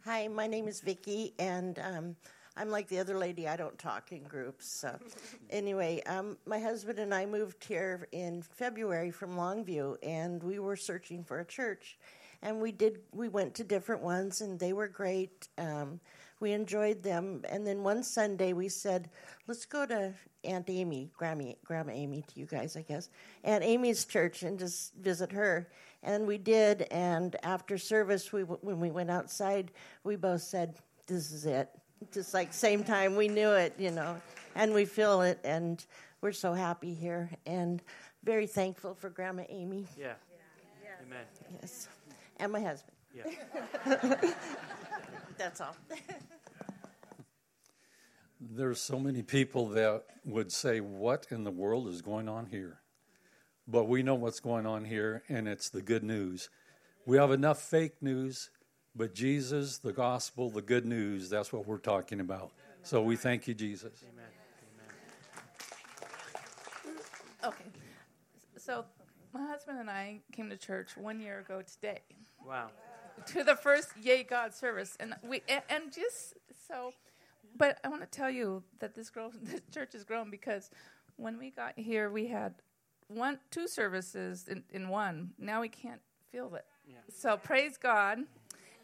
Hi, my name is Vicki, and um, I'm like the other lady. I don't talk in groups. So, <laughs> anyway, um, my husband and I moved here in February from Longview, and we were searching for a church, and we did. We went to different ones, and they were great. Um, we enjoyed them. And then one Sunday we said, let's go to Aunt Amy, Grandma, Grandma Amy to you guys, I guess, Aunt Amy's church and just visit her. And we did. And after service, we when we went outside, we both said, this is it. Just like same time, we knew it, you know, and we feel it. And we're so happy here and very thankful for Grandma Amy. Yeah. Amen. Yes. And my husband. Yeah. <laughs> That's all. <laughs> There's so many people that would say, What in the world is going on here? But we know what's going on here, and it's the good news. We have enough fake news, but Jesus, the gospel, the good news, that's what we're talking about. So we thank you, Jesus. Amen. Okay. So my husband and I came to church one year ago today Wow. To the first Yay God service, and we and, and just so. But I want to tell you that this grow <laughs> this church has grown because when we got here, we had one two services in, in one. Now we can't feel it. Yeah. So praise God,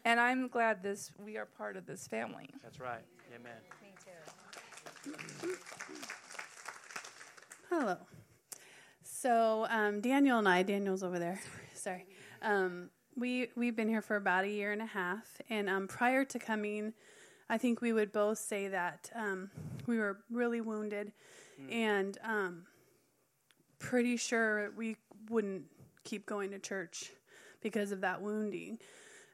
and I'm glad this we are part of this family. That's right. Amen. Me too. Hello. So um, Daniel and I, Daniel's over there. <laughs> Sorry. Um, we we've been here for about a year and a half, and um, prior to coming, I think we would both say that um, we were really wounded, and um, pretty sure we wouldn't keep going to church because of that wounding.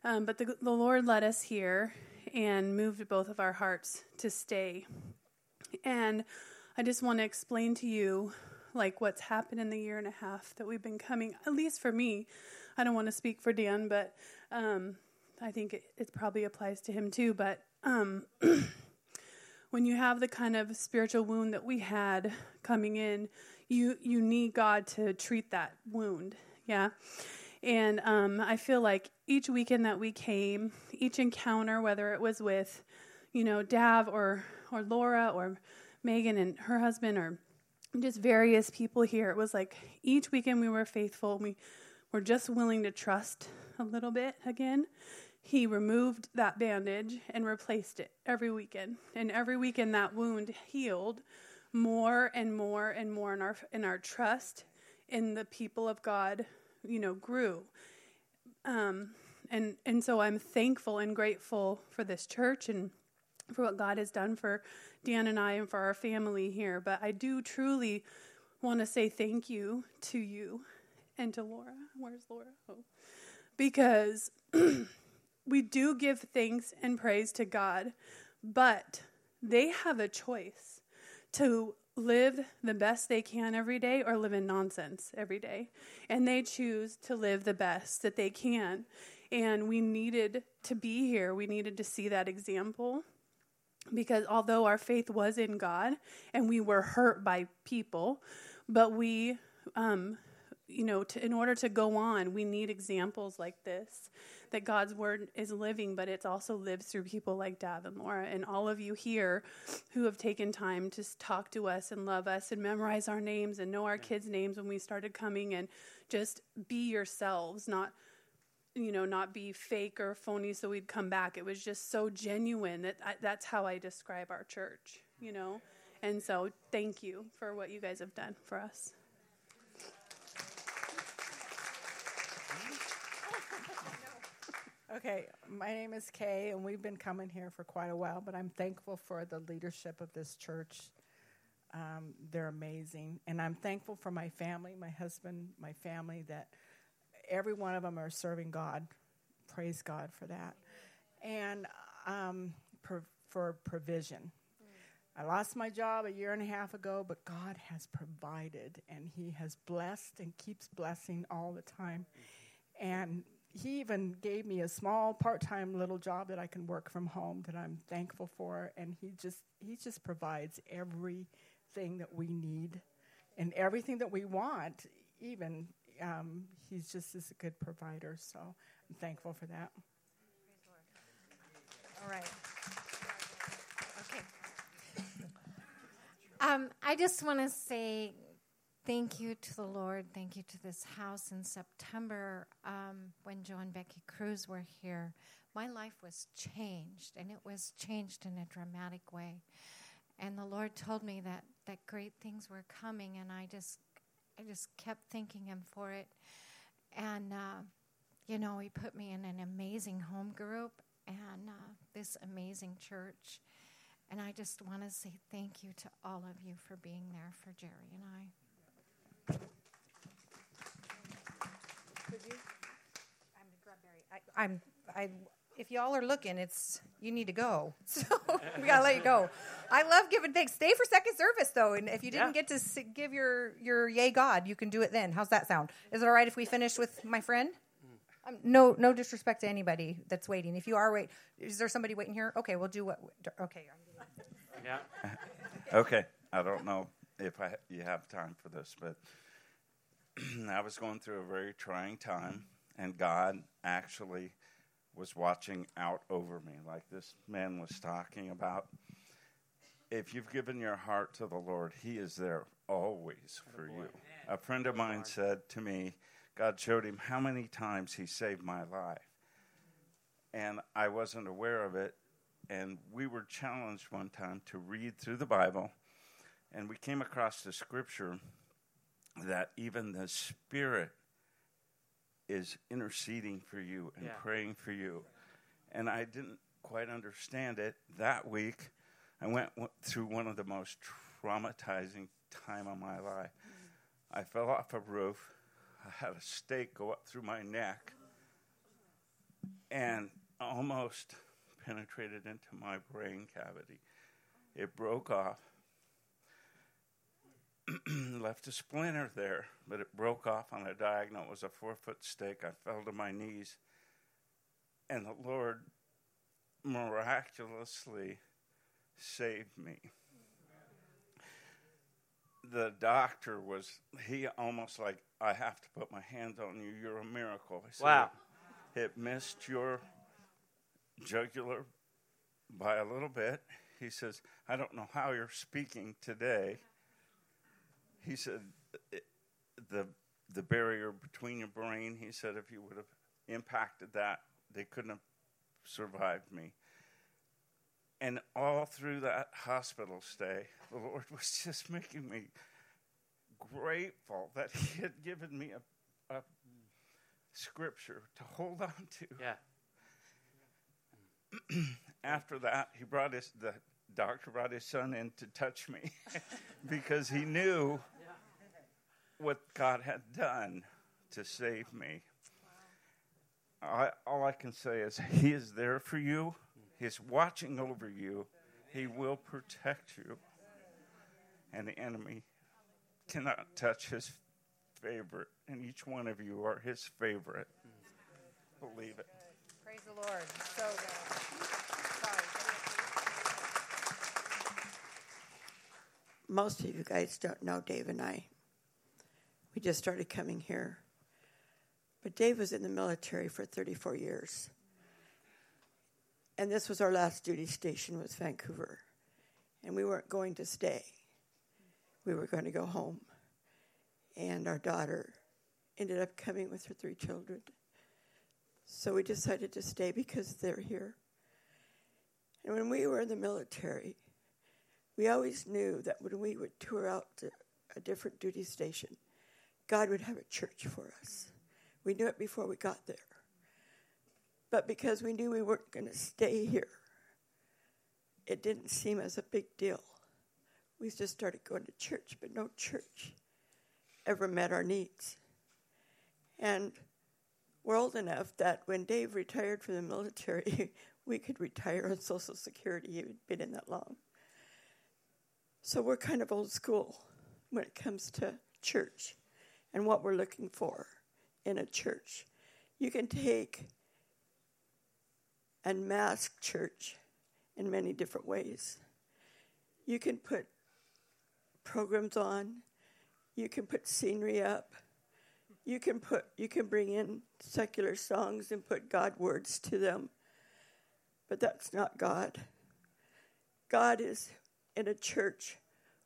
Um, but the, the Lord led us here and moved both of our hearts to stay. And I just want to explain to you like what's happened in the year and a half that we've been coming, at least for me. I don't want to speak for Dan, but um, I think it, it probably applies to him too. But um, <clears throat> when you have the kind of spiritual wound that we had coming in, you you need God to treat that wound. Yeah. And um, I feel like each weekend that we came, each encounter, whether it was with, you know, Dav or or Laura or Megan and her husband or just various people here, it was like each weekend we were faithful. We were just willing to trust a little bit again. He removed that bandage and replaced it every weekend. And every weekend that wound healed more and more and more in our in our trust in the people of God, you know, grew. Um, and and so I'm thankful and grateful for this church and for what God has done for Dan and I and for our family here. But I do truly want to say thank you to you and to Laura. Where's Laura? Oh. Because <clears throat> we do give thanks and praise to God, but they have a choice to live the best they can every day or live in nonsense every day. And they choose to live the best that they can. And we needed to be here. We needed to see that example because although our faith was in God and we were hurt by people, but we, um, you know, to, in order to go on, we need examples like this that God's word is living, but it's also lives through people like Dav and Laura and all of you here who have taken time to talk to us and love us and memorize our names and know our kids' names when we started coming and just be yourselves, not you know, not be fake or phony so we'd come back. It was just so genuine that I, that's how I describe our church, you know. And so, thank you for what you guys have done for us. Okay, my name is Kay, and we've been coming here for quite a while, but I'm thankful for the leadership of this church. Um, they're amazing. And I'm thankful for my family, my husband, my family, that every one of them are serving God. Praise God for that. And um, for provision. I lost my job a year and a half ago, but God has provided and He has blessed and keeps blessing all the time. And He even gave me a small part-time little job that I can work from home that I'm thankful for. And He just He just provides everything that we need and everything that we want. Even um, He's just is a good provider. So I'm thankful for that. All right. Okay. Um, I just want to say thank you to the Lord. Thank you to this house. In September, um, when Joe and Becky Cruz were here, my life was changed, and it was changed in a dramatic way. And the Lord told me that that great things were coming, and I just, I just kept thanking Him for it. And uh, you know, He put me in an amazing home group and uh, this amazing church. And I just want to say thank you to all of you for being there for Jerry and I. Could you? I'm I if y'all are looking, it's you need to go. <laughs> So we gotta let you go. I love giving thanks. Stay for second service though, and if you didn't Yeah. get to give your your yay God, you can do it then. How's that sound? Is it all right if we finish with my friend? Um, no, no disrespect to anybody that's waiting. If you are wait, is there somebody waiting here? Okay, we'll do what. Okay, Yeah. <laughs> okay, I don't know if I you have time for this, but <clears throat> I was going through a very trying time, and God actually was watching out over me, like this man was talking about. If you've given your heart to the Lord, He is there always oh, for you. A friend of mine said to me, God showed him how many times He saved my life. And I wasn't aware of it. And we were challenged one time to read through the Bible. And we came across the scripture that even the Spirit is interceding for you and Yeah. praying for you. And I didn't quite understand it. That week, I went w- through one of the most traumatizing time of my life. I fell off a roof. I had a stake go up through my neck and almost penetrated into my brain cavity. It broke off. <clears throat> left a splinter there, but it broke off on a diagonal. It was a four foot stake. I fell to my knees, and the Lord miraculously saved me. The doctor was, he almost like, I have to put my hands on you. You're a miracle. I said, Wow. It missed your jugular by a little bit. He says, I don't know how you're speaking today he said the the barrier between your brain he said if you would have impacted that they couldn't have survived me. And all through that hospital stay <laughs> the lord was just making me grateful that he had given me a, a scripture to hold on to. Yeah. <clears throat> After that he brought his the doctor brought his son in to touch me <laughs> because he knew what God had done to save me. I, all I can say is He is there for you. He's watching over you. He will protect you. And the enemy cannot touch His favorite. And each one of you are His favorite. Believe it. praise the Lord. So good. Most of you guys don't know Dave and I. We just started coming here. But Dave was in the military for 34 years. And this was our last duty station was Vancouver. And we weren't going to stay. We were going to go home. And our daughter ended up coming with her three children. So we decided to stay because they're here. And when we were in the military, we always knew that when we would tour out to a different duty station, God would have a church for us. We knew it before we got there. But because we knew we weren't going to stay here, it didn't seem as a big deal. We just started going to church, but no church ever met our needs. And we're old enough that when Dave retired from the military, <laughs> we could retire on Social Security. He had been in that long. So we're kind of old school when it comes to church and what we're looking for in a church. You can take and mask church in many different ways. You can put programs on, you can put scenery up, you can put you can bring in secular songs and put God words to them. But that's not God. God is in a church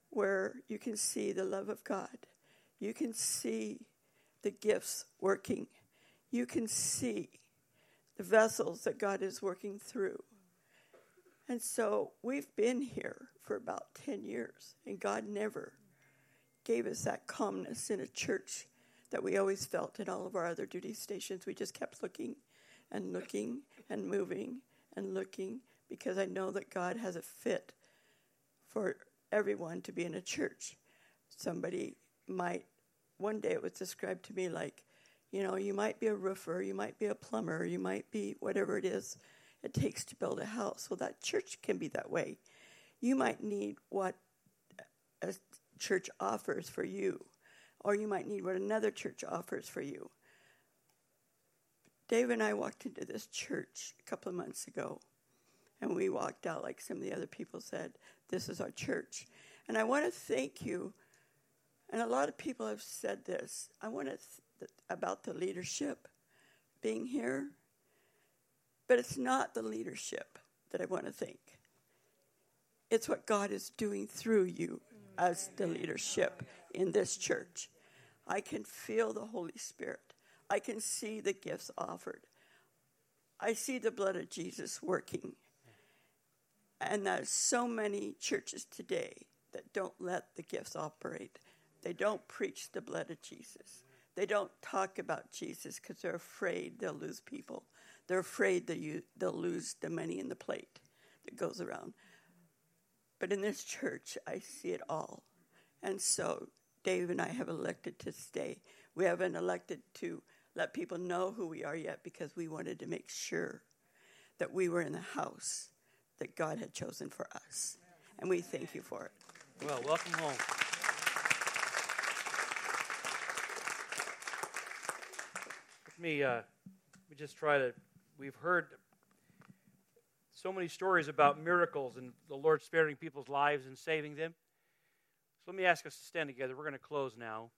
where you can see the love of God. You can see the gifts working. You can see the vessels that God is working through. And so we've been here for about 10 years, and God never gave us that calmness in a church that we always felt in all of our other duty stations. We just kept looking and looking and moving and looking because I know that God has a fit for everyone to be in a church. Somebody might, one day it was described to me like, You know, you might be a roofer, you might be a plumber, you might be whatever it is it takes to build a house. Well, that church can be that way. You might need what a church offers for you, or you might need what another church offers for you. Dave and I walked into this church a couple of months ago, and we walked out like some of the other people said, This is our church. And I want to thank you. And a lot of people have said this. I want to th- about the leadership being here, but it's not the leadership that I want to think. It's what God is doing through you as the leadership in this church. I can feel the Holy Spirit. I can see the gifts offered. I see the blood of Jesus working. And there's so many churches today that don't let the gifts operate. They don't preach the blood of Jesus. They don't talk about Jesus because they're afraid they'll lose people. They're afraid that you, they'll lose the money in the plate that goes around. But in this church, I see it all. And so Dave and I have elected to stay. We haven't elected to let people know who we are yet because we wanted to make sure that we were in the house that God had chosen for us. And we thank you for it. Well, welcome home. Me, uh, let me just try to. We've heard so many stories about miracles and the Lord sparing people's lives and saving them. So let me ask us to stand together. We're going to close now.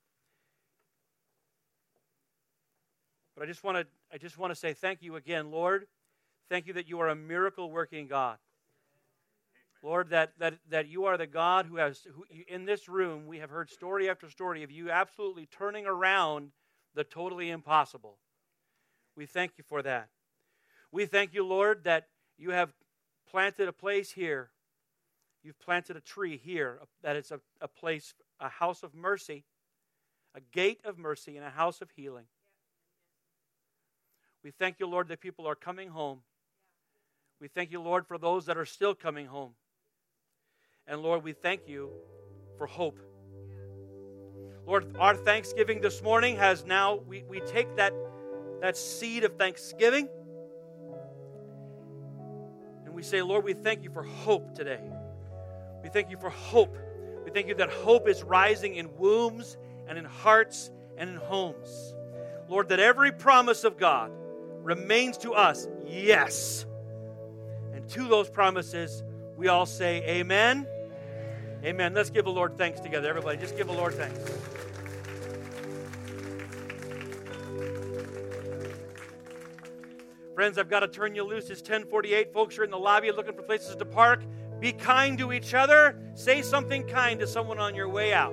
But I just want to I just want to say thank you again, Lord. Thank you that you are a miracle working God. Lord, that, that, that you are the God who has, who, in this room, we have heard story after story of you absolutely turning around the totally impossible. We thank you for that. We thank you, Lord, that you have planted a place here. You've planted a tree here, that it's a, a place, a house of mercy, a gate of mercy, and a house of healing. We thank you, Lord, that people are coming home. We thank you, Lord, for those that are still coming home. And Lord, we thank you for hope. Lord, our thanksgiving this morning has now, we, we take that, that seed of thanksgiving and we say, Lord, we thank you for hope today. We thank you for hope. We thank you that hope is rising in wombs and in hearts and in homes. Lord, that every promise of God remains to us, yes. And to those promises, we all say, Amen. Amen. Let's give the Lord thanks together. Everybody, just give the Lord thanks. Friends, I've got to turn you loose. It's 1048. Folks are in the lobby looking for places to park. Be kind to each other. Say something kind to someone on your way out.